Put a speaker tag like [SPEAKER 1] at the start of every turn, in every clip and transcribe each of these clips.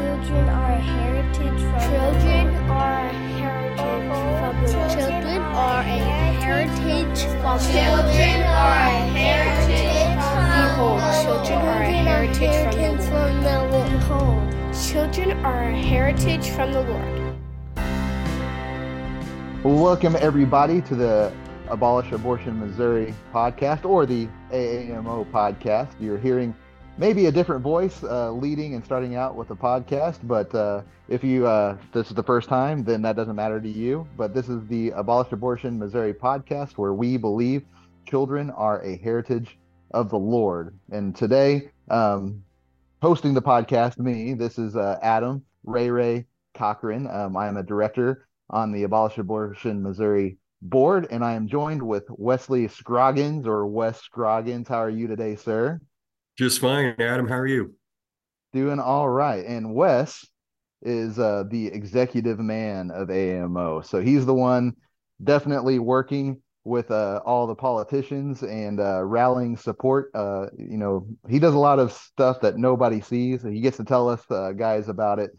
[SPEAKER 1] Children are a heritage from
[SPEAKER 2] Children are a heritage from the
[SPEAKER 1] Children are a heritage from
[SPEAKER 2] Children are a heritage from
[SPEAKER 1] Behold, children are a heritage from the Lord.
[SPEAKER 2] Behold, children are a heritage from the Lord.
[SPEAKER 3] Welcome, everybody, to the Abolish Abortion Missouri podcast or the AAMO podcast. You're hearing maybe a different voice uh, leading and starting out with a podcast, but uh, if you uh, this is the first time, then that doesn't matter to you. But this is the Abolish Abortion Missouri podcast where we believe children are a heritage of the Lord. And today, um, hosting the podcast, me, this is uh, Adam Ray Ray Cochrun. Um, I am a director on the Abolish Abortion Missouri board, and I am joined with Wesley Scroggins or Wes Scroggins. How are you today, sir?
[SPEAKER 4] Just fine, Adam. How are you?
[SPEAKER 3] Doing all right. And Wes is uh, the executive man of AMO, so he's the one definitely working with uh, all the politicians and uh, rallying support. Uh, you know, he does a lot of stuff that nobody sees. He gets to tell us uh, guys about it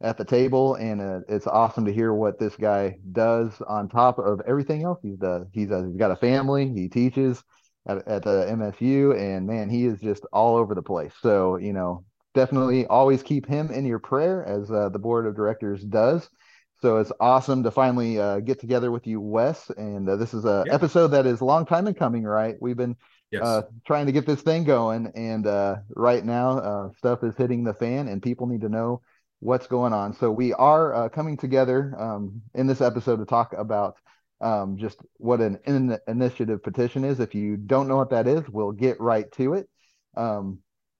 [SPEAKER 3] at the table, and uh, it's awesome to hear what this guy does on top of everything else he's done. He's, he's got a family, he teaches at, at the MSU, and man, he is just all over the place. So, you know, definitely always keep him in your prayer as uh, the board of directors does. So it's awesome to finally uh, get together with you, Wes. And uh, this is a
[SPEAKER 4] Yeah.
[SPEAKER 3] episode that is a long time in coming, right? We've been
[SPEAKER 4] Yes.
[SPEAKER 3] uh, trying to get this thing going, and uh, right now uh, stuff is hitting the fan, and people need to know what's going on. So we are uh, coming together um, in this episode to talk about um, just what an in- initiative petition is. If you don't know what that is, we'll get right to it um,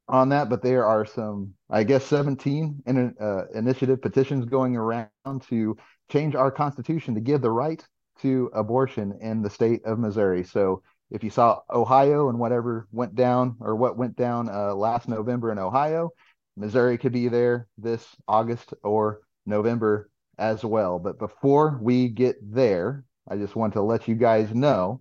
[SPEAKER 3] on that. But there are some, I guess, 17 in, uh, initiative petitions going around to change our constitution to give the right to abortion in the state of Missouri. So if you saw Ohio and whatever went down or what went down uh, last November in Ohio, Missouri could be there this August or November as well. But before we get there, I just want to let you guys know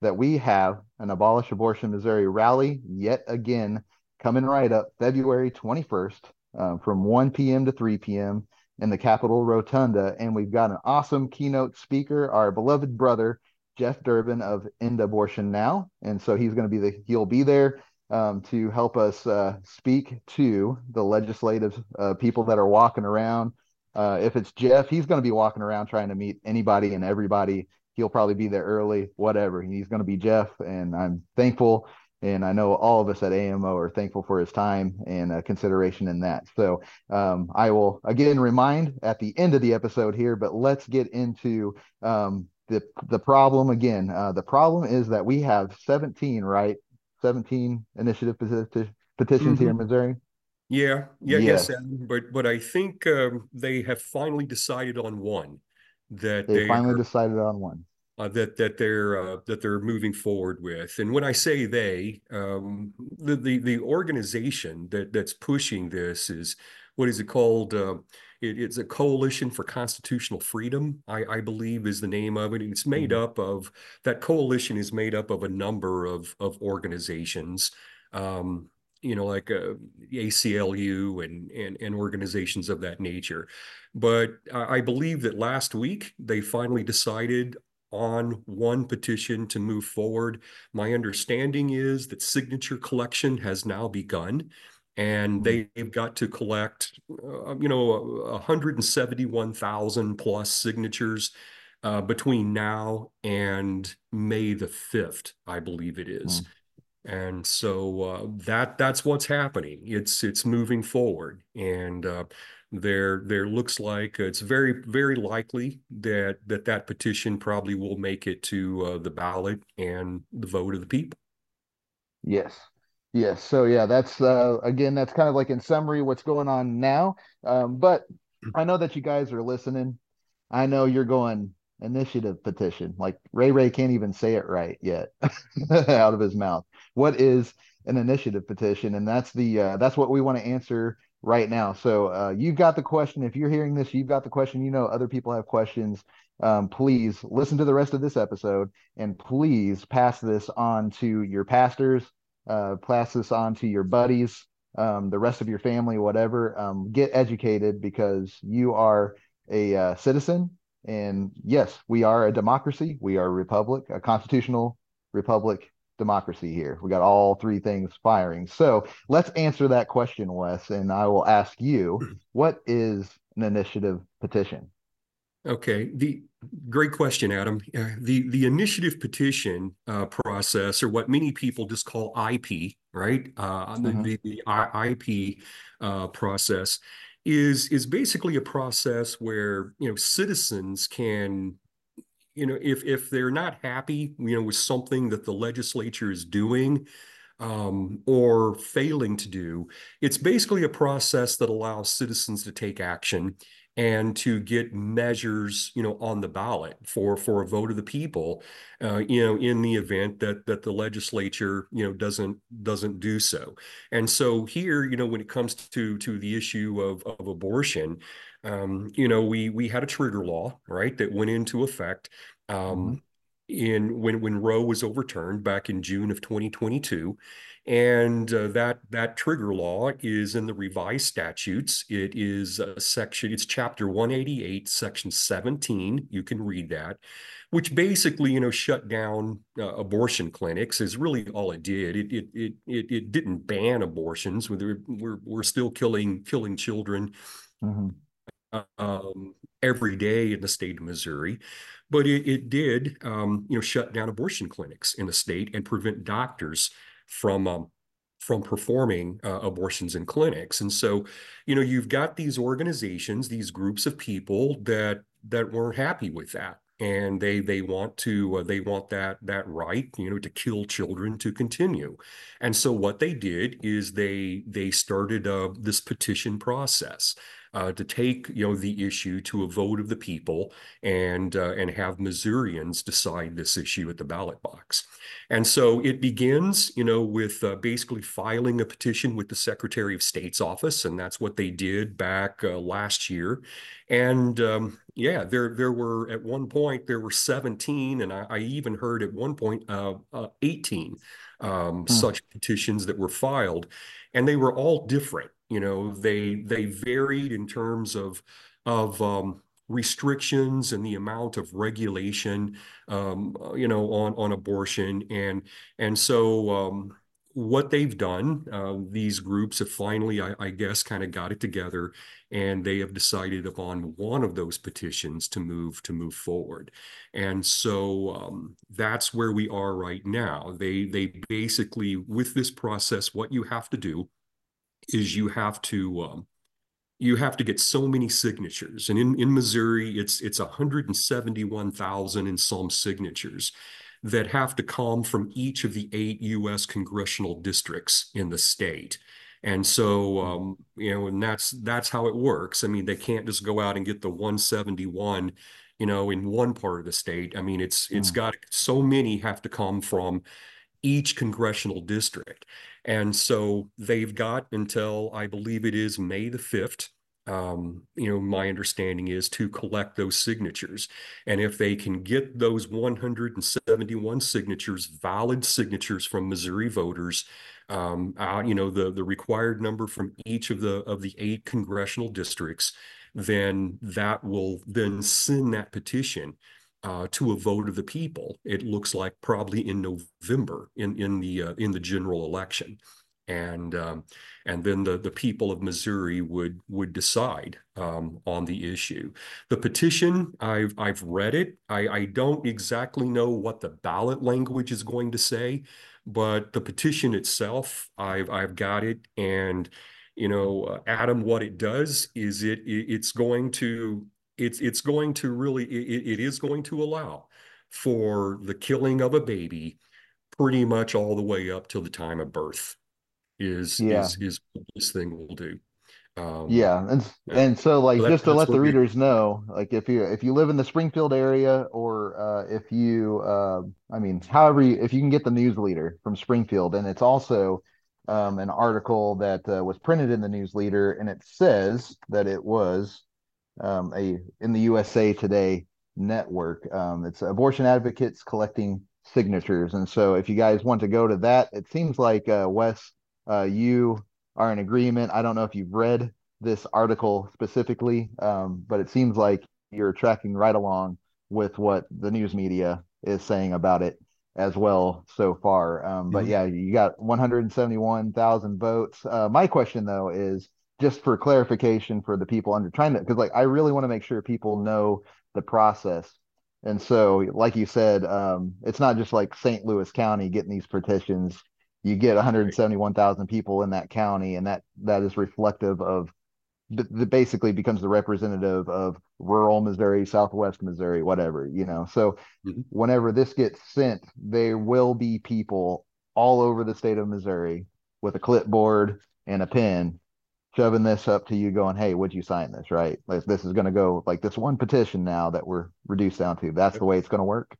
[SPEAKER 3] that we have an Abolish Abortion Missouri rally yet again coming right up February 21st um, from 1 p.m. to 3 p.m. in the Capitol Rotunda. And we've got an awesome keynote speaker, our beloved brother, Jeff Durbin of End Abortion Now. And so he's going to be the, he'll be there um, to help us uh, speak to the legislative uh, people that are walking around. Uh, if it's Jeff, he's going to be walking around trying to meet anybody and everybody. He'll probably be there early, whatever. He's going to be Jeff, and I'm thankful. And I know all of us at AMO are thankful for his time and uh, consideration in that. So um, I will again remind at the end of the episode here, but let's get into um, the the problem again. Uh, the problem is that we have 17, right? 17 initiative peti- petitions here in Missouri.
[SPEAKER 4] Yeah, yeah,
[SPEAKER 3] Yes.
[SPEAKER 4] yes. But but I think um, they have finally decided on one that
[SPEAKER 3] They
[SPEAKER 4] they
[SPEAKER 3] finally
[SPEAKER 4] are-
[SPEAKER 3] decided on one.
[SPEAKER 4] uh, that that they're uh, that they're moving forward with. And when I say they, um, the, the the organization that that's pushing this is what is it called? Uh, it, it's a coalition for constitutional freedom. I, I believe is the name of it. And it's made up of that coalition is made up of a number of of organizations. Um, you know, like uh, ACLU and, and and organizations of that nature. But I believe that last week they finally decided on one petition to move forward. My understanding is that signature collection has now begun, and
[SPEAKER 3] Mhm.
[SPEAKER 4] they've got to collect, uh, you know, 171,000 plus signatures uh, between now and May the 5th, I believe it is. And so uh, that that's what's happening. It's it's moving forward, and uh, there there looks like it's very very likely that that that petition probably will make it to uh, the ballot and the vote of the people.
[SPEAKER 3] Yes. Yes. So yeah, that's uh again, that's kind of like in summary what's going on now. Um, but I know that you guys are listening. I know you're going initiative petition. Like Ray Ray can't even say it right yet out of his mouth. What is an initiative petition? And that's the uh that's what we want to answer right now. So uh you've got the question. If you're hearing this, you've got the question. You know other people have questions. Um, please listen to the rest of this episode and please pass this on to your pastors, uh, pass this on to your buddies, um, the rest of your family, whatever, um, get educated because you are a uh, citizen. And yes, we are a democracy. We are a republic, a constitutional republic democracy here. We got all three things firing. So let's answer that question, Wes. And I will ask you what is an initiative petition?
[SPEAKER 4] Okay, the great question, Adam. Uh, the the initiative petition uh, process, or what many people just call IP, right? Uh, mm-hmm. the, the, the, IP uh, process is is basically a process where you know citizens can you know if if they're not happy you know with something that the legislature is doing um, or failing to do it's basically a process that allows citizens to take action and to get measures, you know, on the ballot for for a vote of the people, uh, you know, in the event that that the legislature, you know, doesn't doesn't do so. And so here, you know, when it comes to to the issue of of abortion, um, you know, we we had a trigger law, right, that went into effect. Um, mm-hmm. in when when Roe was overturned back in June of 2022, and uh, that that trigger law is in the revised statutes. It is a section, it's chapter 188, section 17. You can read that, which basically, you know, shut down uh, abortion clinics is really all it did. It it it it, it didn't ban abortions. We're, we're we're still killing killing children. Mm-hmm. Um, every day in the state of Missouri, but it, it did, um, you know, shut down abortion clinics in the state and prevent doctors from um, from performing uh, abortions in clinics. And so, you know, you've got these organizations, these groups of people that that weren't happy with that. And they they want to uh, they want that that right you know to kill children to continue. And so what they did is they they started uh, this petition process uh, to take you know the issue to a vote of the people and uh, and have Missourians decide this issue at the ballot box. And so it begins, you know, with uh, basically filing a petition with the Secretary of State's office, and that's what they did back uh, last year. And um, yeah, there there were at one point there were 17, and I, I even heard at one point uh, uh, 18 um, hmm. such petitions that were filed, and they were all different. You know, they they varied in terms of of um, restrictions and the amount of regulation, um, uh, you know, on on abortion, and and so um, what they've done, uh, these groups have finally, I, I guess, kind of got it together, and they have decided upon one of those petitions to move to move forward, and so um, that's where we are right now. They they basically with this process, what you have to do is you have to um, you have to get so many signatures, and in in Missouri, it's it's 171,000 in some signatures that have to come from each of the eight U.S. congressional districts in the state. And so, um, you know, and that's that's how it works. I mean, they can't just go out and get the 171, you know, in one part of the state. I mean, it's it's mm. got so many have to come from each congressional district. And so they've got until I believe it is May the 5th. Um, you know, my understanding is to collect those signatures. And if they can get those 171 signatures, valid signatures from Missouri voters, um, uh, you know, the, the required number from each of the of the eight congressional districts, then that will then send that petition uh, to a vote of the people. It looks like probably in November in in the uh, in the general election, and um, and then the the people of Missouri would would decide um, on the issue. The petition I've I've read it. I, I don't exactly know what the ballot language is going to say, but the petition itself I've I've got it and you know uh, adam what it does is it, it, it's going to it's it's going to really it, it is going to allow for the killing of a baby pretty much all the way up till the time of birth is yeah. is is what this thing will do
[SPEAKER 3] um, yeah and and so like that, just to let the readers know like if you if you live in the springfield area or uh, if you uh, i mean however you, if you can get the news leader from springfield and it's also um, an article that uh, was printed in the news leader and it says that it was um, a in the USA Today network. Um, it's abortion advocates collecting signatures, and so if you guys want to go to that, it seems like uh, Wes, uh, you are in agreement. I don't know if you've read this article specifically, um, but it seems like you're tracking right along with what the news media is saying about it as well so far. Um, but mm-hmm. yeah, you got 171,000 votes. Uh, my question though is just for clarification for the people under trying to, because like I really want to make sure people know the process. And so, like you said, um, it's not just like St. Louis County getting these petitions. You get 171,000 people in that county, and that that is reflective of that basically becomes the representative of rural Missouri, Southwest Missouri, whatever, you know. So mm-hmm. whenever this gets sent, there will be people all over the state of Missouri with a clipboard and a pen shoving this up to you going, Hey, would you sign this? Right. Like this is going to go like this one petition now that we're reduced down to. That's the way it's going to work.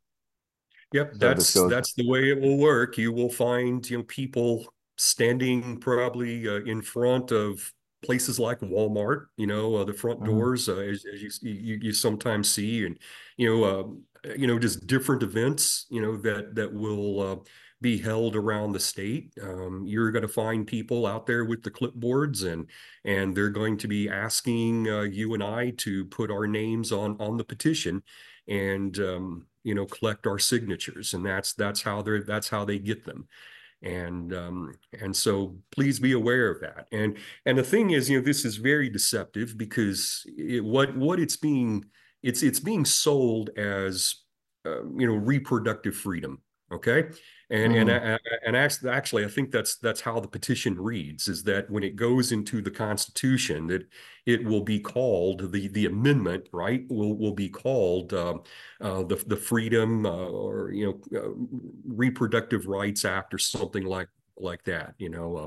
[SPEAKER 4] Yep. So that's, goes... that's the way it will work. You will find, you know, people standing probably uh, in front of places like Walmart, you know, uh, the front mm-hmm. doors, uh, as, as you, you, you sometimes see, and you know, uh, you know, just different events, you know, that that will uh, be held around the state. Um, you're going to find people out there with the clipboards, and and they're going to be asking uh, you and I to put our names on on the petition, and um, you know, collect our signatures, and that's that's how they're that's how they get them. And um, and so please be aware of that. And and the thing is you know this is very deceptive because it, what what it's being it's it's being sold as uh, you know reproductive freedom okay and mm. and mm-hmm. and actually, actually, I think that's that's how the petition reads: is that when it goes into the Constitution, that it will be called the the amendment, right? Will will be called uh, uh, the the Freedom uh, or you know uh, Reproductive Rights Act or something like like that, you know,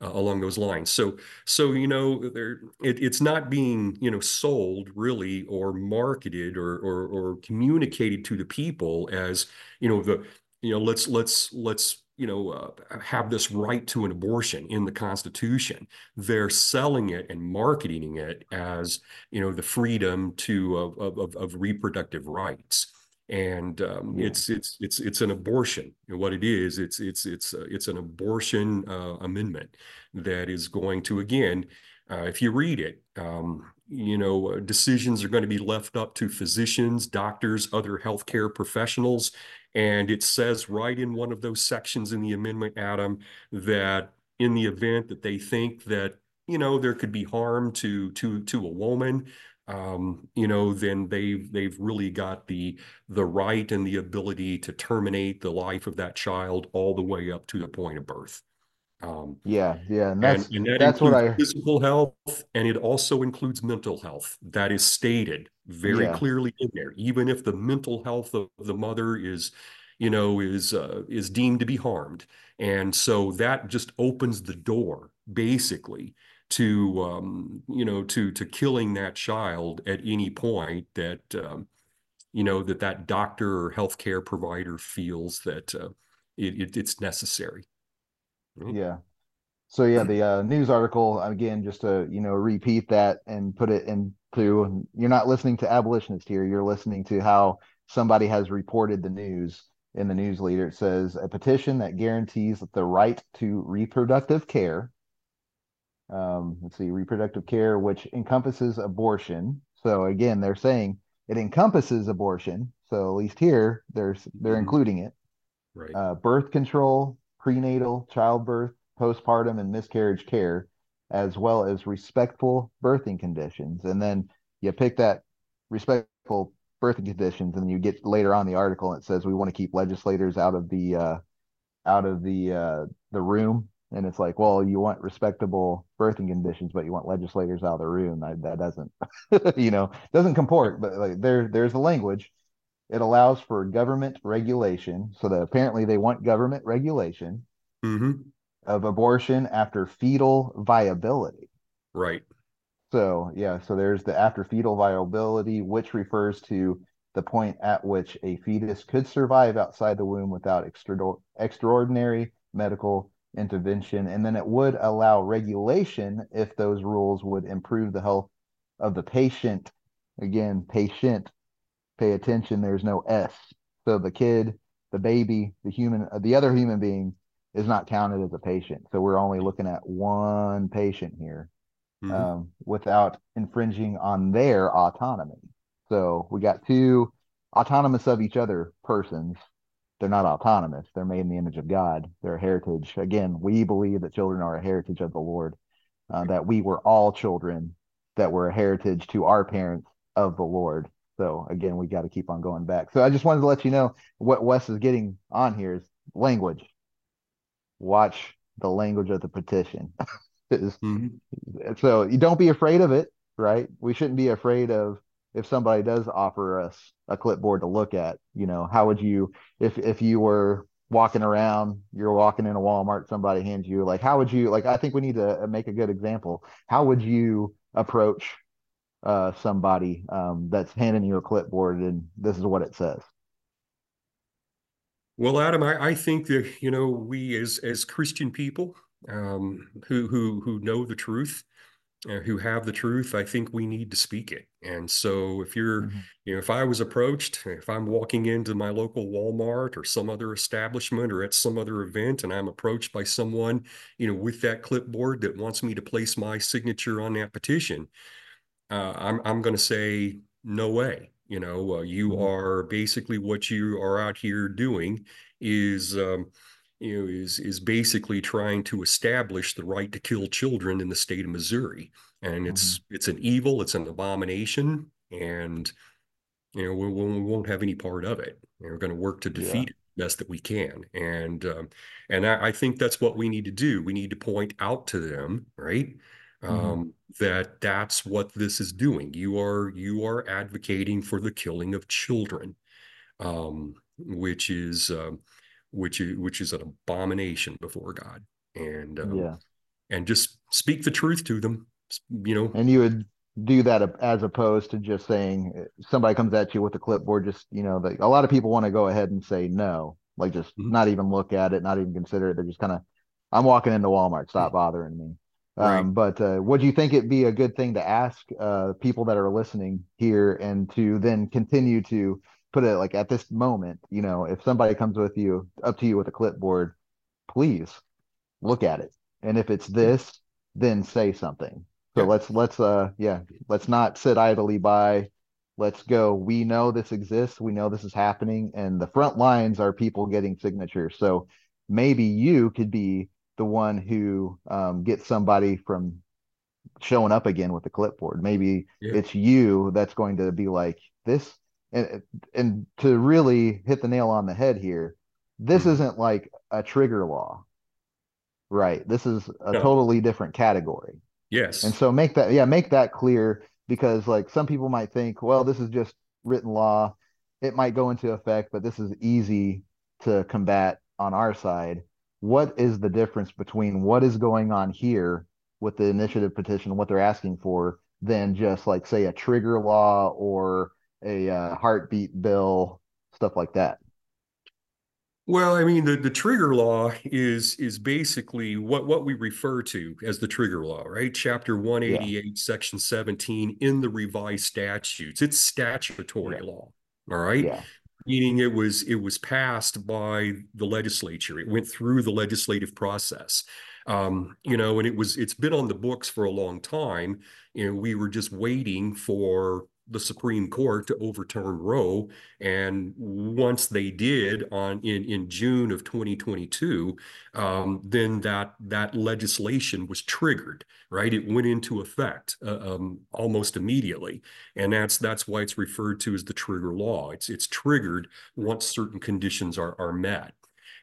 [SPEAKER 4] uh, uh, along those lines. So, so you know, there it, it's not being you know sold really or marketed or, or or communicated to the people as you know the you know let's let's let's you know uh, have this right to an abortion in the constitution they're selling it and marketing it as you know the freedom to of of, of reproductive rights and um, yeah. it's it's it's it's an abortion and what it is it's it's it's uh, it's an abortion uh, amendment that is going to again uh, if you read it um, you know, uh, decisions are going to be left up to physicians, doctors, other healthcare professionals. And it says right in one of those sections in the amendment, Adam, that in the event that they think that, you know, there could be harm to to to a woman, um, you know, then they've they've really got the the right and the ability to terminate the life of that child all the way up to the point of birth.
[SPEAKER 3] Um, yeah, yeah, and that's
[SPEAKER 4] and, and that
[SPEAKER 3] that's
[SPEAKER 4] what I physical health, and it also includes mental health. That is stated very yeah. clearly in there. Even if the mental health of the mother is, you know, is uh, is deemed to be harmed, and so that just opens the door, basically, to um, you know, to to killing that child at any point that um, you know that that doctor or healthcare provider feels that uh, it, it, it's necessary.
[SPEAKER 3] Mm-hmm. Yeah. So yeah, the uh, news article again, just to you know repeat that and put it into. You're not listening to abolitionist here. You're listening to how somebody has reported the news in the news leader. It says a petition that guarantees the right to reproductive care. Um, let's see, reproductive care, which encompasses abortion. So again, they're saying it encompasses abortion. So at least here, there's they're mm-hmm. including it.
[SPEAKER 4] Right.
[SPEAKER 3] Uh, birth control, prenatal, childbirth, postpartum, and miscarriage care, as well as respectful birthing conditions. And then you pick that respectful birthing conditions, and you get later on the article, and it says we want to keep legislators out of the uh, out of the uh, the room. And it's like, well, you want respectable birthing conditions, but you want legislators out of the room. That, doesn't, you know, doesn't comport. But like there, there's the language it allows for government regulation. So that apparently they want government regulation
[SPEAKER 4] mm-hmm.
[SPEAKER 3] Of abortion after fetal viability.
[SPEAKER 4] Right.
[SPEAKER 3] So yeah, so there's the after fetal viability, which refers to the point at which a fetus could survive outside the womb without extra- extraordinary medical intervention. And then it would allow regulation if those rules would improve the health of the patient. Again, patient pay attention, there's no S. So the kid, the baby, the human, the other human being is not counted as a patient. So we're only looking at one patient here mm-hmm. um, without infringing on their autonomy. So we got two autonomous of each other persons. They're not autonomous. They're made in the image of God. They're a heritage. Again, we believe that children are a heritage of the Lord, uh, that we were all children that were a heritage to our parents of the Lord. So again, we got to keep on going back. So I just wanted to let you know what Wes is getting on here is language. Watch the language of the petition. mm-hmm. So you don't be afraid of it, right? We shouldn't be afraid of if somebody does offer us a clipboard to look at. You know, how would you if if you were walking around, you're walking in a Walmart, somebody hands you like how would you like I think we need to make a good example. How would you approach uh, somebody um, that's handing you a clipboard and this is what it says?
[SPEAKER 4] Well, Adam, I, I think that you know we as as Christian people um, who who who know the truth, uh, who have the truth, I think we need to speak it. And so, if you're, mm-hmm. you know, if I was approached, if I'm walking into my local Walmart or some other establishment or at some other event, and I'm approached by someone, you know, with that clipboard that wants me to place my signature on that petition, uh, I'm I'm going to say no way. You know, uh, you mm-hmm. are basically what you are out here doing is. Um, you know, is is basically trying to establish the right to kill children in the state of Missouri, and it's mm-hmm. it's an evil, it's an abomination, and you know we, we won't have any part of it. we're going to work to defeat yeah. it best that we can, and um, and I, I, think that's what we need to do. We need to point out to them, right, mm-hmm. um, that that's what this is doing. You are you are advocating for the killing of children, um, which is uh, which is which is an abomination before God. And um, yeah, and just speak the truth to them. You know,
[SPEAKER 3] and you would do that as opposed to just saying uh, somebody comes at you with a clipboard. Just you know, a lot of people want to go ahead and say no, like just mm-hmm. not even look at it, not even consider it. They're just kind of, I'm walking into Walmart. Stop mm-hmm. bothering me. Right. Um, but uh, would you think it'd be a good thing to ask uh, people that are listening here and to then continue to put it like at this moment, you know, if somebody comes with you up to you with a clipboard, please look at it. And if it's this, then say something. So yeah. let's let's uh yeah, let's not sit idly by. Let's go. We know this exists. We know this is happening and the front lines are people getting signatures. So maybe you could be the one who um, gets somebody from showing up again with the clipboard. Maybe yeah. it's you that's going to be like this, and and to really hit the nail on the head here, this mm-hmm. isn't like a trigger law, right? This is a no. totally different category.
[SPEAKER 4] Yes,
[SPEAKER 3] and so make that yeah make that clear because like some people might think, well, this is just written law. It might go into effect, but this is easy to combat on our side what is the difference between what is going on here with the initiative petition, what they're asking for, than just like say a trigger law or a uh, heartbeat bill, stuff like that.
[SPEAKER 4] Well, I mean, the, the trigger law is is basically what, what we refer to as the trigger law, right? Chapter 188, yeah. section 17 in the revised statutes. It's statutory yeah. law. All right. Yeah meaning it was it was passed by the legislature. It went through the legislative process. Um, you know, and it was it's been on the books for a long time. Know, we were just waiting for the Supreme Court to overturn Roe. And once they did on in, in June of 2022, um, then that that legislation was triggered, right? It went into effect uh, um, almost immediately. And that's that's why it's referred to as the trigger law. It's it's triggered once certain conditions are, are met.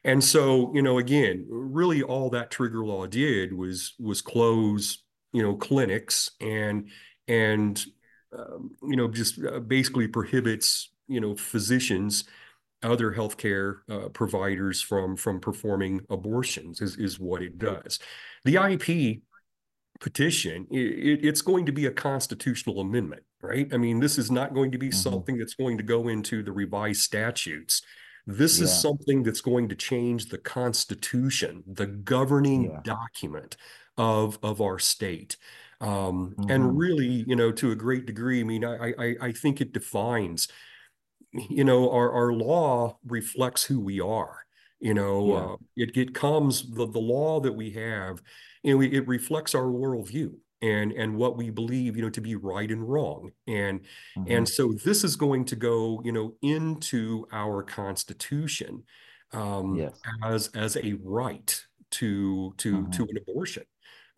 [SPEAKER 4] And so, you know, again, really all that trigger law did was was close, you know, clinics and and um, you know, just uh, basically prohibits, you know, physicians, other healthcare uh, providers from from performing abortions is is what it does. The IEP petition, it, it's going to be a constitutional amendment, right? I mean, this is not going to be mm-hmm. something that's going to go into the revised statutes. This yeah. is something that's going to change the Constitution, the governing yeah. document of of our state. Um, mm-hmm. And really, you know, to a great degree, I mean, I, I, I think it defines, you know, our, our law reflects who we are. You know,
[SPEAKER 3] Yeah.
[SPEAKER 4] uh, it it comes the the law that we have, you know, it reflects our worldview and and what we believe, you know, to be right and wrong. And
[SPEAKER 3] Mhm.
[SPEAKER 4] and so this is going to go, you know, into our Constitution um,
[SPEAKER 3] Yes.
[SPEAKER 4] as as a right to to to
[SPEAKER 3] Mhm.
[SPEAKER 4] an abortion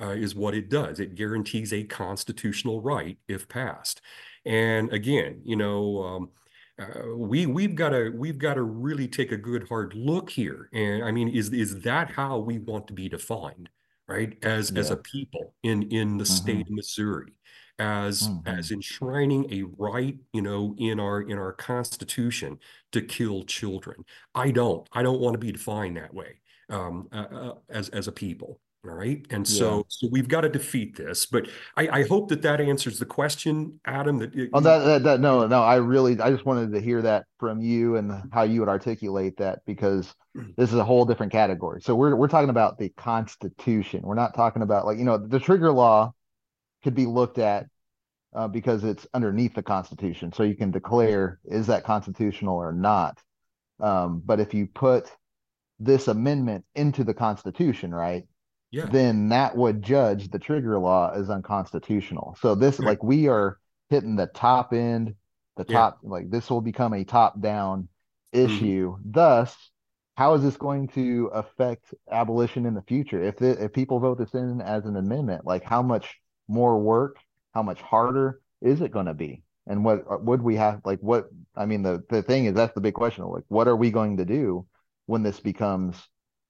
[SPEAKER 4] uh, is what it does. It guarantees a constitutional right if passed. And again, you know, um, uh, we we've got to we've got to really take a good hard look here. And I mean, is is that how we want to be defined, right? As as a people in in the
[SPEAKER 3] Mhm.
[SPEAKER 4] state of Missouri, as as
[SPEAKER 3] Mhm.
[SPEAKER 4] enshrining a right, you know, in our in our Constitution to kill children. I don't. I don't want to be defined that way um, uh, uh, as as a people. All right. And
[SPEAKER 3] Yeah.
[SPEAKER 4] so, so we've got to defeat this. But I, I hope that that answers the question, Adam. That it-
[SPEAKER 3] Oh, that, that, that, no, no, I really, I just wanted to hear that from you and how you would articulate that because this is a whole different category. So we're, we're talking about the Constitution. We're not talking about like, you know, the trigger law could be looked at uh, because it's underneath the Constitution. So you can declare, is that constitutional or not? Um, but if you put this amendment into the Constitution, right?
[SPEAKER 4] Yeah,
[SPEAKER 3] then that would judge the trigger law as unconstitutional. So this like we are hitting the top end, the
[SPEAKER 4] Yeah.
[SPEAKER 3] top like this will become a top down
[SPEAKER 4] Mhm.
[SPEAKER 3] issue. Thus, how is this going to affect abolition in the future? If it, if people vote this in as an amendment, like how much more work, how much harder is it going to be? And what uh, would we have like what I mean the the thing is that's the big question like what are we going to do when this becomes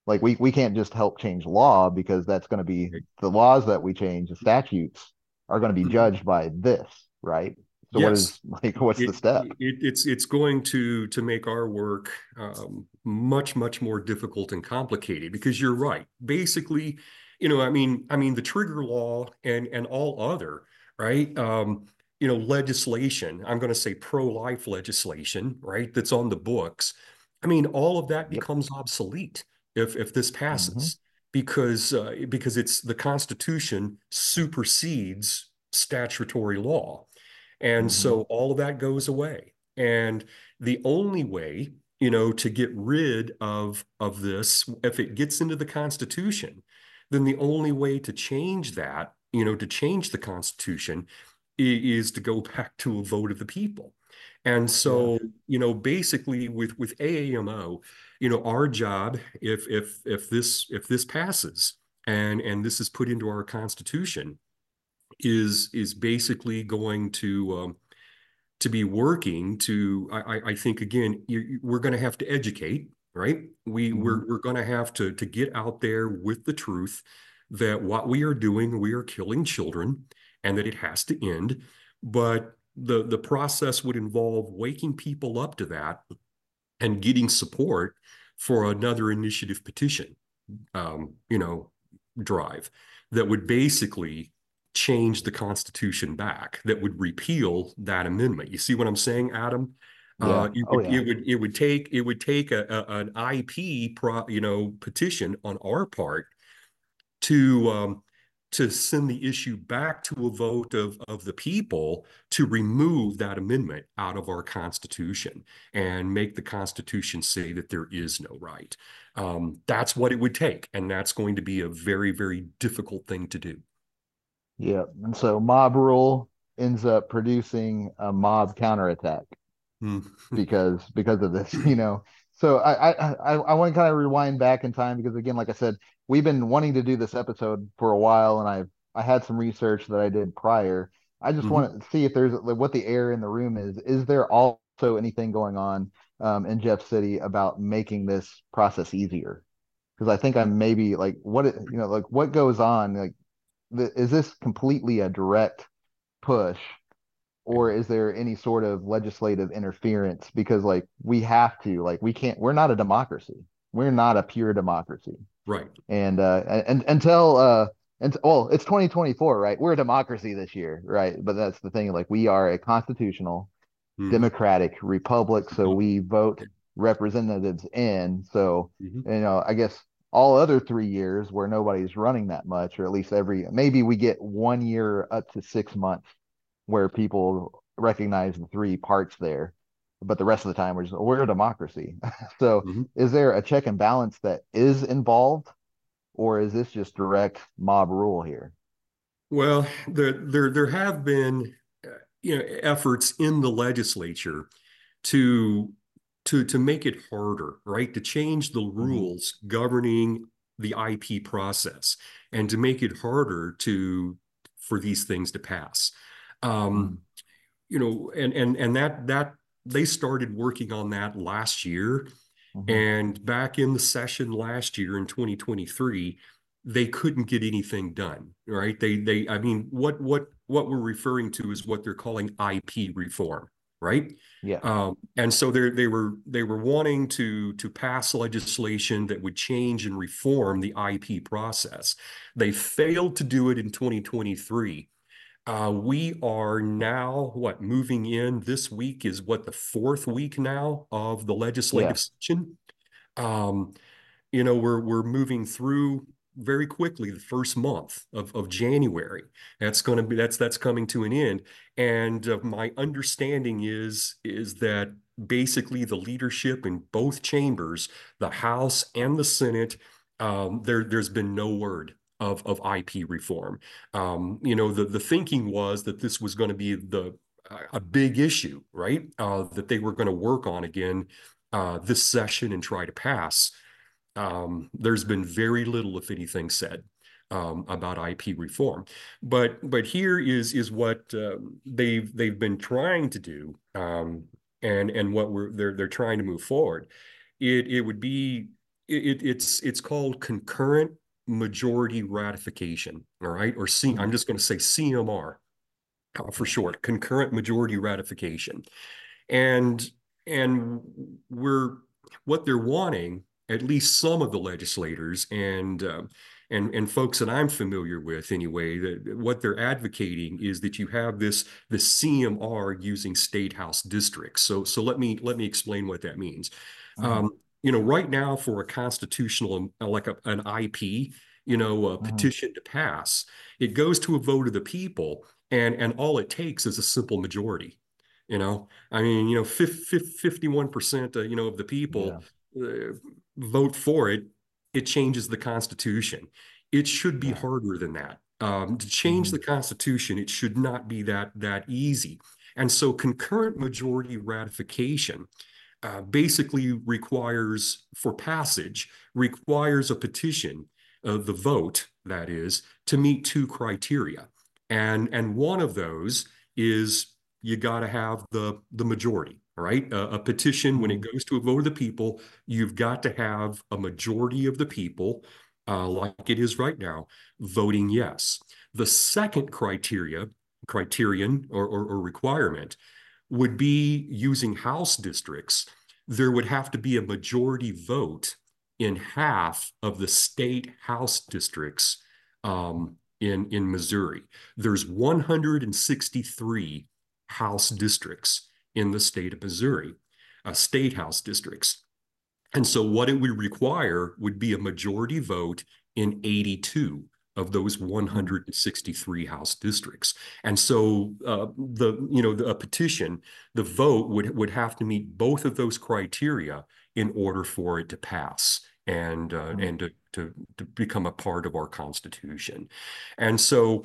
[SPEAKER 3] like we we can't just help change law because that's going to be the laws that we change the statutes are going to be
[SPEAKER 4] Mhm.
[SPEAKER 3] judged by this right so what
[SPEAKER 4] Yes.
[SPEAKER 3] is like what's the step
[SPEAKER 4] It, it's it's going to to make our work um, much much more difficult and complicated because you're right. Basically, you know, I mean, I mean, the trigger law and and all other right, um, you know, legislation. I'm going to say pro-life legislation, right? That's on the books. I mean, all of that
[SPEAKER 3] Yep.
[SPEAKER 4] becomes obsolete if if this passes because uh, because it's the Constitution supersedes statutory law. And
[SPEAKER 3] Mhm.
[SPEAKER 4] so all of that goes away. And the only way, you know, to get rid of of this, if it gets into the Constitution, then the only way to change that, you know, to change the Constitution is to go back to a vote of the people. And so, you know, basically with with AAMO, you know, our job, if if if this if this passes and and this is put into our Constitution, is is basically going to um, to be working to I, I- think again you, we're going to have to educate right? We we're we're going to have to to get out there with the truth that what we are doing we are killing children and that it has to end. But the the process would involve waking people up to that and getting support for another initiative petition um, you know drive that would basically change the Constitution back, that would repeal that amendment. You see what I'm saying, Adam? Uh,
[SPEAKER 3] Yeah.
[SPEAKER 4] it
[SPEAKER 3] Oh,
[SPEAKER 4] would,
[SPEAKER 3] yeah.
[SPEAKER 4] it would it would take it would take a, a an IP pro, you know petition on our part to um, to send the issue back to a vote of of the people to remove that amendment out of our Constitution and make the Constitution say that there is no right. Um, that's what it would take, and that's going to be a very very difficult thing to do.
[SPEAKER 3] yeah and so mob rule ends up producing a mob counterattack
[SPEAKER 4] Hmm.
[SPEAKER 3] because because of this you know so i i i, I want to kind of rewind back in time because again like i said we've been wanting to do this episode for a while and i i had some research that i did prior. I just
[SPEAKER 4] Mhm.
[SPEAKER 3] want to see if there's like, what the air in the room is. Is there also anything going on um, in jeff city about making this process easier? Because i think i'm maybe like what it, you know like what goes on like the, is this completely a direct push or is there any sort of legislative interference? Because like we have to like we can't we're not a democracy we're not a pure democracy
[SPEAKER 4] Right.
[SPEAKER 3] and uh and until uh and well it's 2024 right we're a democracy this year right but that's the thing like we are a constitutional
[SPEAKER 4] Mhm.
[SPEAKER 3] democratic republic so we vote representatives in so
[SPEAKER 4] Mhm.
[SPEAKER 3] you know i guess all other three years where nobody's running that much or at least every maybe we get one year up to six months where people recognize the three parts there but the rest of the time we're just we're a democracy. so mm-hmm. is there a check and balance that is involved, or is this just direct mob rule here?
[SPEAKER 4] Well, there there there have been you know efforts in the legislature to to to make it harder, right? To change the mm-hmm. rules mm-hmm. governing the IP process and to make it harder to for these things to pass. Um, mm-hmm. you know, and and and that that they started working on that last year. Mm-hmm. And back in the session last year in 2023, they couldn't get anything done right they they i mean what what what we're referring to is what they're calling ip reform right
[SPEAKER 3] yeah
[SPEAKER 4] um, and so they they were they were wanting to to pass legislation that would change and reform the ip process they failed to do it in 2023 uh, we are now what moving in this week is what the fourth week now of the legislative yeah. session um, you know we're we're moving through very quickly the first month of, of January. That's going to be that's that's coming to an end. And uh, my understanding is is that basically the leadership in both chambers, the House and the Senate, um, there there's been no word of of IP reform. Um, you know, the the thinking was that this was going to be the a big issue, right? Uh, that they were going to work on again uh, this session and try to pass um, there's been very little, if anything, said um, about IP reform. But but here is is what uh, they've they've been trying to do, um, and and what we're they're they're trying to move forward. It it would be it, it's it's called concurrent majority ratification. All right, or C. I'm mm-hmm. just going to say CMR uh, for short, concurrent majority ratification, and and we're what they're wanting at least some of the legislators and uh, and and folks that I'm familiar with anyway, that what they're advocating is that you have this the CMR using state house districts. So so let me let me explain what that means. Mm-hmm. Um, you know, right now for a constitutional uh, like a, an IP, you know, a mm-hmm. petition to pass, it goes to a vote of the people, and and all it takes is a simple majority. You know, I mean, you know, 51 percent, you know, of the people. Yeah. Uh, vote for it, it changes the Constitution. It should be harder than that. Um, to change mm-hmm. the Constitution, it should not be that that easy. And so, concurrent majority ratification uh, basically requires, for passage, requires a petition, uh, the vote that is, to meet two criteria, and and one of those is you got to have the the majority right? A, a, petition, when it mm-hmm. goes to a vote of the people, you've got to have a majority of the people, uh, like it is right now, voting yes. The second criteria, criterion or, or, or requirement would be using House districts. There would have to be a majority vote in half of the state House districts um, in, in Missouri. There's 163 House districts in the state of Missouri, uh, state house districts. And so what it would require would be a majority vote in 82 of those 163 house districts. And so uh, the you know the, a petition, the vote would would have to meet both of those criteria in order for it to pass and uh, mm-hmm. and to, to to become a part of our constitution. And so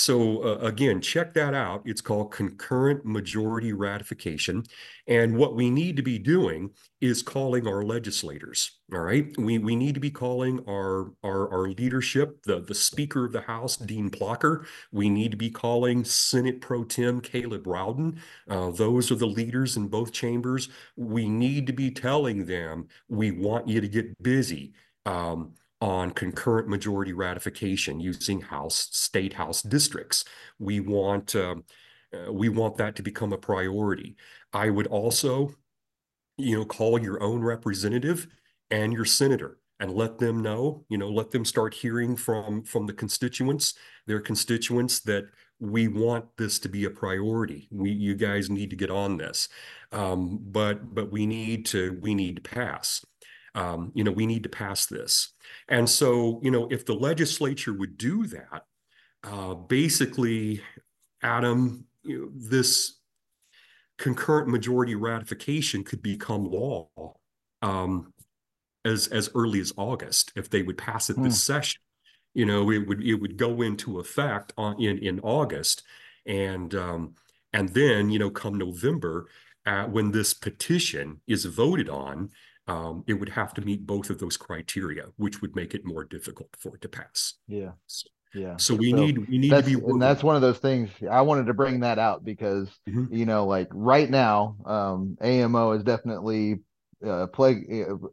[SPEAKER 4] so uh, again, check that out. It's called concurrent majority ratification. And what we need to be doing is calling our legislators. All right. We, we need to be calling our, our, our leadership, the, the Speaker of the House, Dean Plocher. We need to be calling Senate Pro Tem Caleb Rowden. Uh, those are the leaders in both chambers. We need to be telling them we want you to get busy. Um, on concurrent majority ratification using House, state House districts. We want um, uh, we want that to become a priority. I would also, you know, call your own representative and your senator and let them know, you know, let them start hearing from from the constituents, their constituents that we want this to be a priority. We you guys need to get on this. Um, but but we need to we need to pass um, you know, we need to pass this. And so, you know, if the legislature would do that, uh, basically, Adam, you know, this concurrent majority ratification could become law um, as as early as August if they would pass it this
[SPEAKER 3] Hmm.
[SPEAKER 4] session. You know, it would it would go into effect on in in August, and um, and then you know come November, uh, when this petition is voted on, um, it would have to meet both of those criteria, which would make it more difficult for it to pass.
[SPEAKER 3] Yeah. Yeah.
[SPEAKER 4] So we
[SPEAKER 3] So
[SPEAKER 4] need we need to be
[SPEAKER 3] and that's one of those things I wanted to bring that out because
[SPEAKER 4] Mhm.
[SPEAKER 3] you know, like right now, um, AMO is definitely uh, plague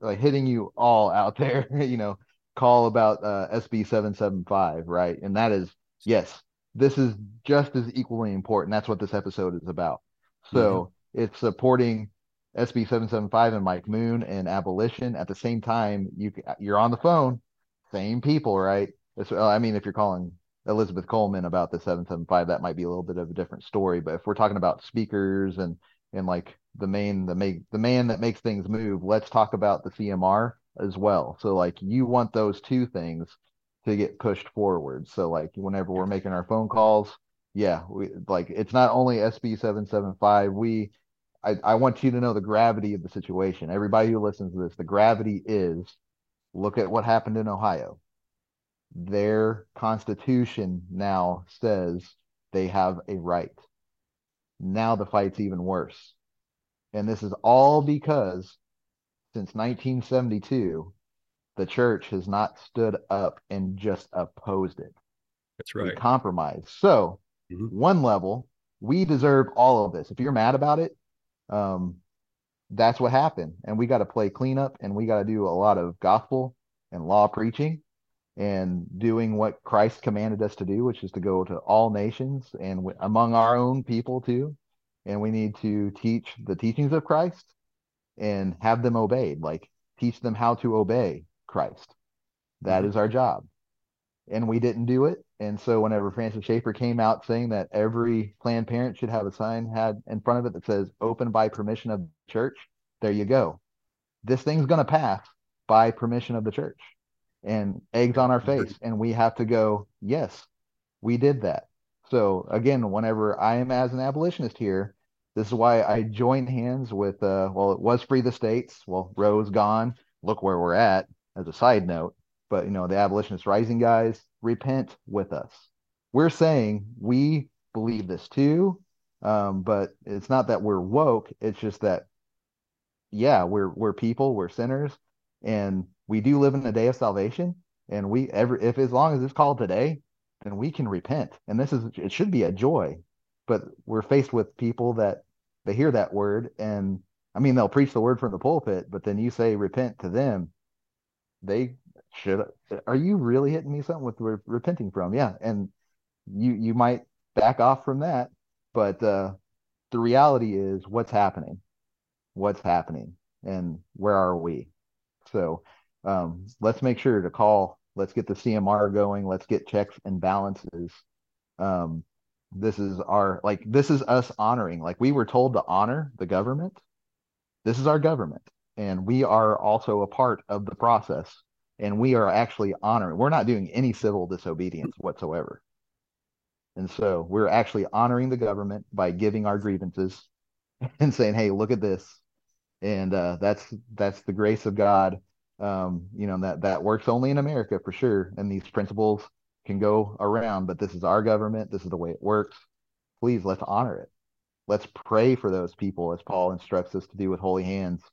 [SPEAKER 3] uh, hitting you all out there. You know, call about uh, SB seven seven five, right? And that is yes, this is just as equally important. That's what this episode is about. So it's supporting SB seven seven five and Mike Moon and abolition at the same time. You you're on the phone, same people, right? It's, I mean, if you're calling Elizabeth Coleman about the 775, that might be a little bit of a different story. But if we're talking about speakers and and like the main the make the man that makes things move, let's talk about the CMR as well. So like you want those two things to get pushed forward. So like whenever we're making our phone calls, yeah, we like it's not only SB 775. We I, I want you to know the gravity of the situation. Everybody who listens to this, the gravity is look at what happened in Ohio their constitution now says they have a right. Now the fight's even worse. And this is all because since 1972, the church has not stood up and just opposed it.
[SPEAKER 4] That's right.
[SPEAKER 3] Compromise. So,
[SPEAKER 4] Mhm.
[SPEAKER 3] one level, we deserve all of this. If you're mad about it, um, that's what happened. And we got to play cleanup and we got to do a lot of gospel and law preaching and doing what Christ commanded us to do, which is to go to all nations and w- among our own people too. And we need to teach the teachings of Christ and have them obeyed, like teach them how to obey Christ. That
[SPEAKER 4] Mhm.
[SPEAKER 3] our job. And we didn't do it. And so whenever Francis Schaeffer came out saying that every Planned Parent should have a sign had in front of it that says open by permission of the church, there you go. This thing's gonna pass by permission of the church and eggs on our face. And we have to go, yes, we did that. So again, whenever I am as an abolitionist here, this is why I joined hands with uh well, it was free the states. Well, Roe's gone. Look where we're at as a side note. But you know, the abolitionist rising guys, repent with us. We're saying we believe this too. Um, but it's not that we're woke, it's just that yeah, we're we're people, we're sinners, and we do live in a day of salvation. And we ever if as long as it's called today, then we can repent. And this is it should be a joy. But we're faced with people that they hear that word and I mean they'll preach the word from the pulpit, but then you say repent to them, they should are you really hitting me something with re- repenting from? Yeah. And you you might back off from that, but uh the reality is what's happening what's happening and where are we so um, let's make sure to call let's get the cmr going let's get checks and balances um, this is our like this is us honoring like we were told to honor the government this is our government and we are also a part of the process and we are actually honoring we're not doing any civil disobedience whatsoever and so we're actually honoring the government by giving our grievances and saying hey look at this and uh, that's that's the grace of God. Um, you know that that works only in America for sure, and these principles can go around. But this is our government. This is the way it works. Please let's honor it. Let's pray for those people, as Paul instructs us to do with holy hands,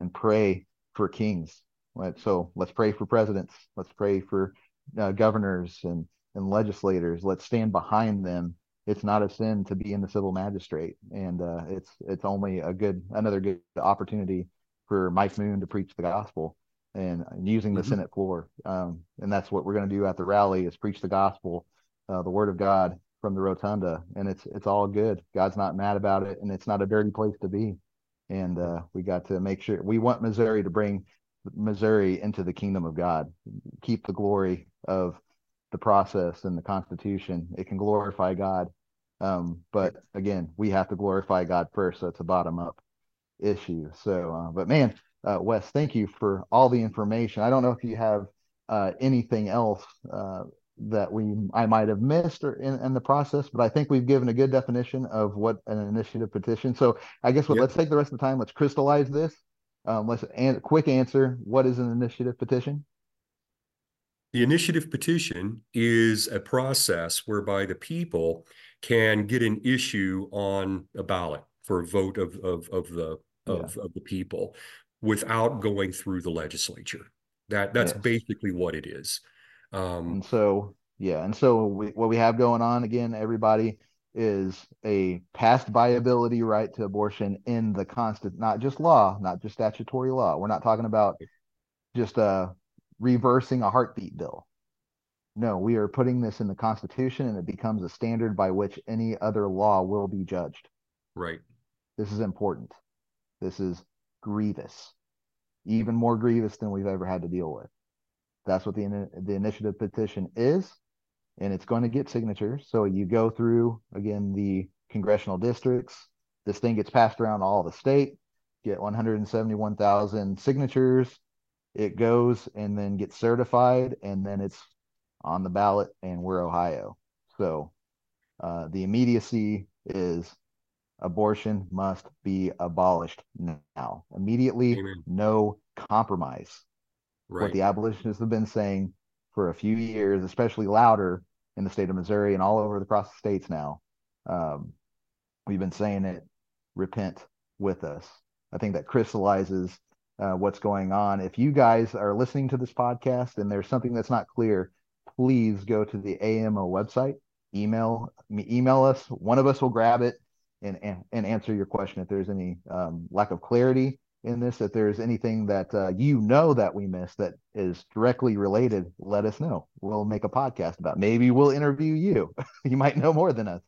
[SPEAKER 3] and pray for kings. Let- So let's pray for presidents. Let's pray for uh, governors and and legislators. Let's stand behind them it's not a sin to be in the civil magistrate and uh, it's it's only a good another good opportunity for mike moon to preach the gospel and, using the
[SPEAKER 4] Mhm.
[SPEAKER 3] senate floor um, and that's what we're going to do at the rally is preach the gospel uh, the word of god from the rotunda and it's it's all good god's not mad about it and it's not a dirty place to be and uh, we got to make sure we want missouri to bring missouri into the kingdom of god keep the glory of the process and the constitution it can glorify god um, but again we have to glorify god first so it's a bottom up issue so uh, but man uh, wes thank you for all the information i don't know if you have uh, anything else uh, that we I might have missed or in, in the process, but I think we've given a good definition of what an initiative petition. So I guess what,
[SPEAKER 4] Yep.
[SPEAKER 3] let's take the rest of the time. Let's crystallize this. Um, let's and quick answer. What is an initiative petition?
[SPEAKER 4] The initiative petition is a process whereby the people can get an issue on a ballot for a vote of of of the
[SPEAKER 3] Yeah.
[SPEAKER 4] of, of the people without going through the legislature. That that's
[SPEAKER 3] Yes.
[SPEAKER 4] basically what it is. Um,
[SPEAKER 3] And so, yeah, and so we, what we have going on again, everybody is a past viability right to abortion in the constant, not just law, not just statutory law. We're not talking about just uh reversing a heartbeat bill. No, we are putting this in the Constitution, and it becomes a standard by which any other law will be judged.
[SPEAKER 4] right.
[SPEAKER 3] This is important. This is grievous, even more grievous than we've ever had to deal with. That's what the the initiative petition is, and it's going to get signatures. So you go through again the congressional districts. This thing gets passed around all the state. Get 171,000 signatures. It goes and then gets certified, and then it's on the ballot. And we're Ohio, so uh, the immediacy is abortion must be abolished now, immediately.
[SPEAKER 4] Amen.
[SPEAKER 3] No compromise what the abolitionists have been saying for a few years, especially louder in the state of Missouri and all over across the states now. Um, we've been saying it, repent with us. I think that crystallizes uh, what's going on. If you guys are listening to this podcast and there's something that's not clear, please go to the AMO website, email me, email us. One of us will grab it and and, and answer your question if there's any um, lack of clarity in this if there's anything that uh, you know that we missed that is directly related let us know. We'll make a podcast about it. maybe we'll interview you. You might know more than us.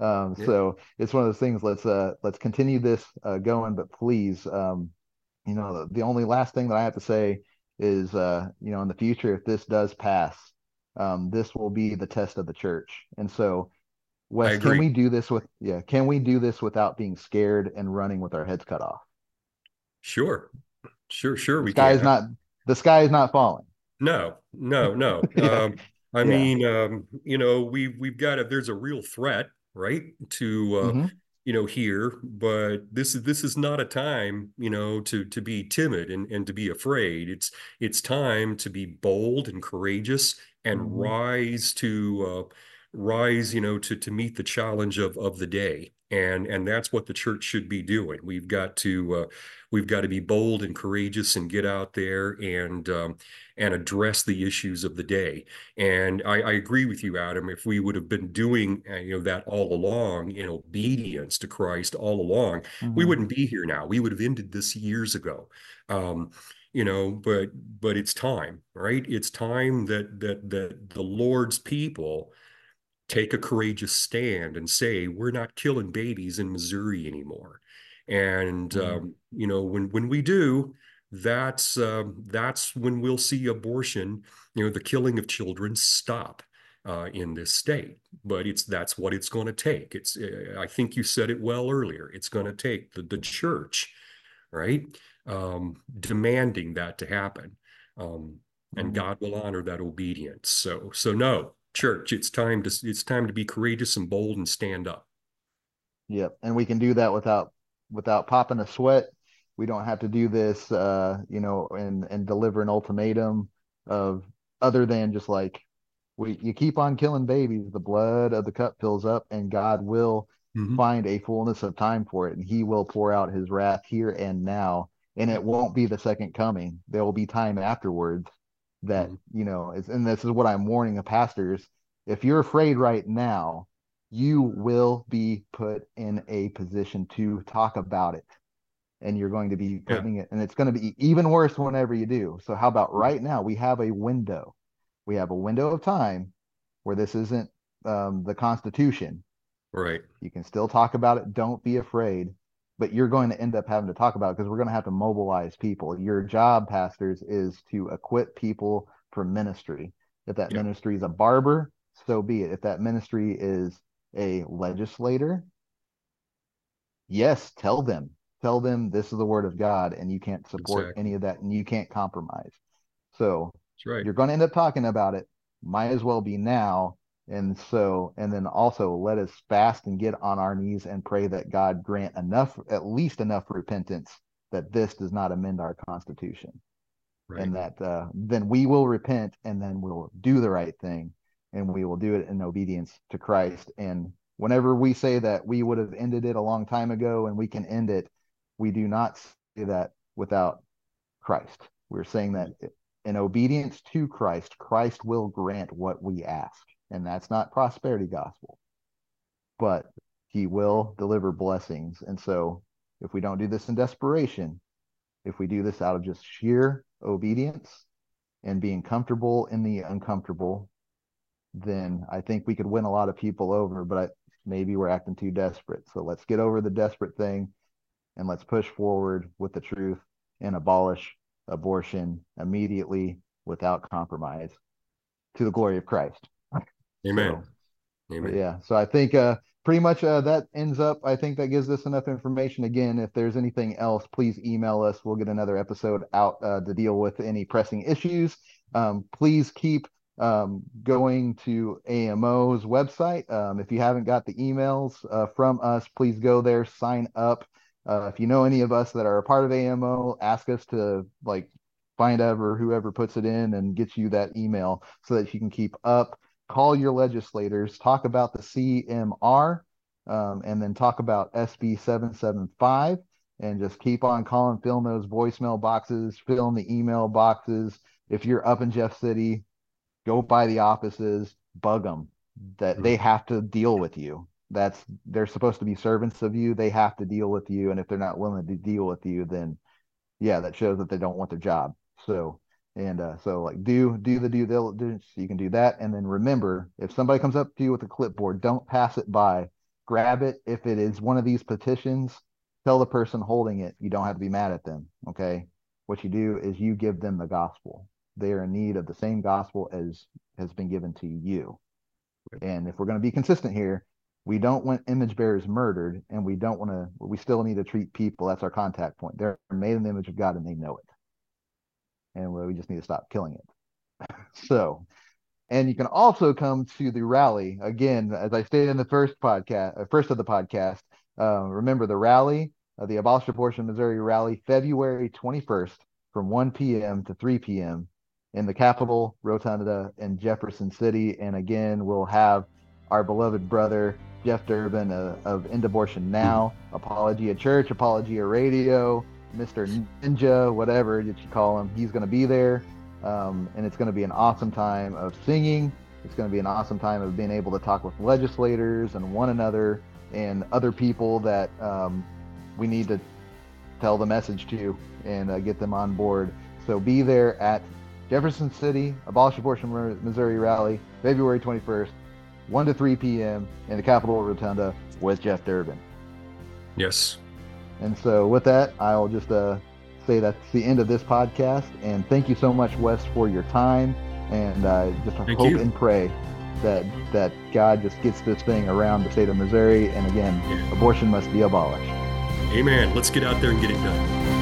[SPEAKER 3] Um,
[SPEAKER 4] Yeah.
[SPEAKER 3] so it's one of those things let's uh let's continue this uh, going but please um you know the, the only last thing that i have to say is uh you know in the future if this does pass um this will be the test of the church. And so Wes, can we do this with yeah can we do this without being scared and running with our heads cut off
[SPEAKER 4] Sure. Sure. Sure.
[SPEAKER 3] the
[SPEAKER 4] We
[SPEAKER 3] sky is not the sky is not falling
[SPEAKER 4] No, no, no.
[SPEAKER 3] Yeah.
[SPEAKER 4] Um, I
[SPEAKER 3] Yeah.
[SPEAKER 4] mean, um, you know, we we've got a there's a real threat, right, to uh,
[SPEAKER 3] Mhm.
[SPEAKER 4] you know here, but this is this is not a time, you know, to to be timid and and to be afraid. It's it's time to be bold and courageous and
[SPEAKER 3] Mhm.
[SPEAKER 4] rise to uh, rise, you know, to to meet the challenge of of the day. And and that's what the church should be doing. We've got to uh, we've got to be bold and courageous and get out there and um, and address the issues of the day. And I, I agree with you, Adam. If we would have been doing uh, you know that all along in obedience to Christ all along, we
[SPEAKER 3] Mhm.
[SPEAKER 4] wouldn't be here now. We would have ended this years ago. Um, you know, but but it's time, right? It's time that that that the Lord's people take a courageous stand and say we're not killing babies in Missouri anymore. And
[SPEAKER 3] Mhm.
[SPEAKER 4] um, you know, when when we do, that's um, that's when we'll see abortion, you know, the killing of children stop uh, in this state. But it's that's what it's going to take. It's uh, I think you said it well earlier. It's going to take the the church, right, um, demanding that to happen, um, and
[SPEAKER 3] Mhm.
[SPEAKER 4] God will honor that obedience. So so no, church, it's time to it's time to be courageous and bold and stand up.
[SPEAKER 3] Yep, and we can do that without without popping a sweat. We don't have to do this, uh, you know, and and deliver an ultimatum of other than just like we you keep on killing babies, the blood of the cup fills up, and God will
[SPEAKER 4] Mhm.
[SPEAKER 3] find a fullness of time for it, and He will pour out His wrath here and now, and it won't be the second coming. There will be time afterwards that
[SPEAKER 4] Mhm.
[SPEAKER 3] you know, is, and this is what I'm warning the pastors. If you're afraid right now, you will be put in a position to talk about it and you're going to be
[SPEAKER 4] Yeah.
[SPEAKER 3] putting it and it's going to be even worse whenever you do so how about right now we have a window we have a window of time where this isn't um, the constitution
[SPEAKER 4] Right.
[SPEAKER 3] you can still talk about it don't be afraid but you're going to end up having to talk about it because we're going to have to mobilize people your job pastors is to equip people for ministry if that
[SPEAKER 4] Yeah.
[SPEAKER 3] ministry is a barber so be it if that ministry is a legislator yes tell them tell them this is the word of god and you can't support
[SPEAKER 4] Exactly.
[SPEAKER 3] any of that and you can't compromise so
[SPEAKER 4] That's right.
[SPEAKER 3] you're going to end up talking about it might as well be now. And so, and then also let us fast and get on our knees and pray that God grant enough, at least enough repentance that this does not amend our constitution. Right. And that uh, then we will repent and then we'll do the right thing and we will do it in obedience to Christ. And whenever we say that we would have ended it a long time ago and we can end it, we do not say that without Christ. We're saying that in obedience to Christ, Christ will grant what we ask. And that's not prosperity gospel, but he will deliver blessings. And so if we don't do this in desperation, if we do this out of just sheer obedience and being comfortable in the uncomfortable, then I think we could win a lot of people over, but I, maybe we're acting too desperate. So let's get over the desperate thing and let's push forward with the truth and abolish abortion immediately without compromise to the glory of Christ.
[SPEAKER 4] Amen.
[SPEAKER 3] So, Amen. Yeah. So I think uh, pretty much uh, that ends up. I think that gives us enough information. Again, if there's anything else, please email us. We'll get another episode out uh, to deal with any pressing issues. Um, please keep um, going to AMO's website. Um, if you haven't got the emails uh, from us, please go there, sign up. Uh, if you know any of us that are a part of AMO, ask us to like find ever whoever puts it in and gets you that email so that you can keep up. Call your legislators, talk about the CMR, um, and then talk about SB 775 and just keep on calling, filling those voicemail boxes, filling the email boxes. If you're up in Jeff City, go by the offices, bug them that they have to deal with you. That's they're supposed to be servants of you. They have to deal with you and if they're not willing to deal with you then yeah that shows that they don't want their job. So and uh, so like do do the due diligence you can do that. And then remember if somebody comes up to you with a clipboard don't pass it by. Grab it. If it is one of these petitions tell the person holding it you don't have to be mad at them okay? What you do is you give them the gospel. They are in need of the same gospel as has been given to you. And if we're going to be consistent here we don't want image bearers murdered and we don't want to we still need to treat people. That's our contact point. They're made in the image of god and they know it and we just need to stop killing it. So and you can also come to the rally. Again as i stated in the first podcast uh, first of the podcast uh, remember the rally uh, the abolish abortion missouri rally february 21st from 1 p.m to 3 p.m in the capitol rotunda in jefferson city. And again we'll have our beloved brother Jeff Durbin uh, of End Abortion Now, Apologia Church, Apologia Radio, Mr. Ninja, whatever that you call him. He's going to be there. Um, and it's going to be an awesome time of singing. It's going to be an awesome time of being able to talk with legislators and one another and other people that um, we need to tell the message to and uh, get them on board. So be there at Jefferson City Abolish Abortion Missouri Rally, February 21st. 1 to 3 p.m. in the Capitol Rotunda with Jeff Durbin.
[SPEAKER 4] Yes.
[SPEAKER 3] And so, with that, I'll just uh, say that's the end of this podcast. And thank you so much, Wes, for your time. And uh, just thank hope you. and pray that that God just gets this thing around the state of Missouri. And again, yeah. abortion must be abolished.
[SPEAKER 4] Amen. Let's get out there and get it done.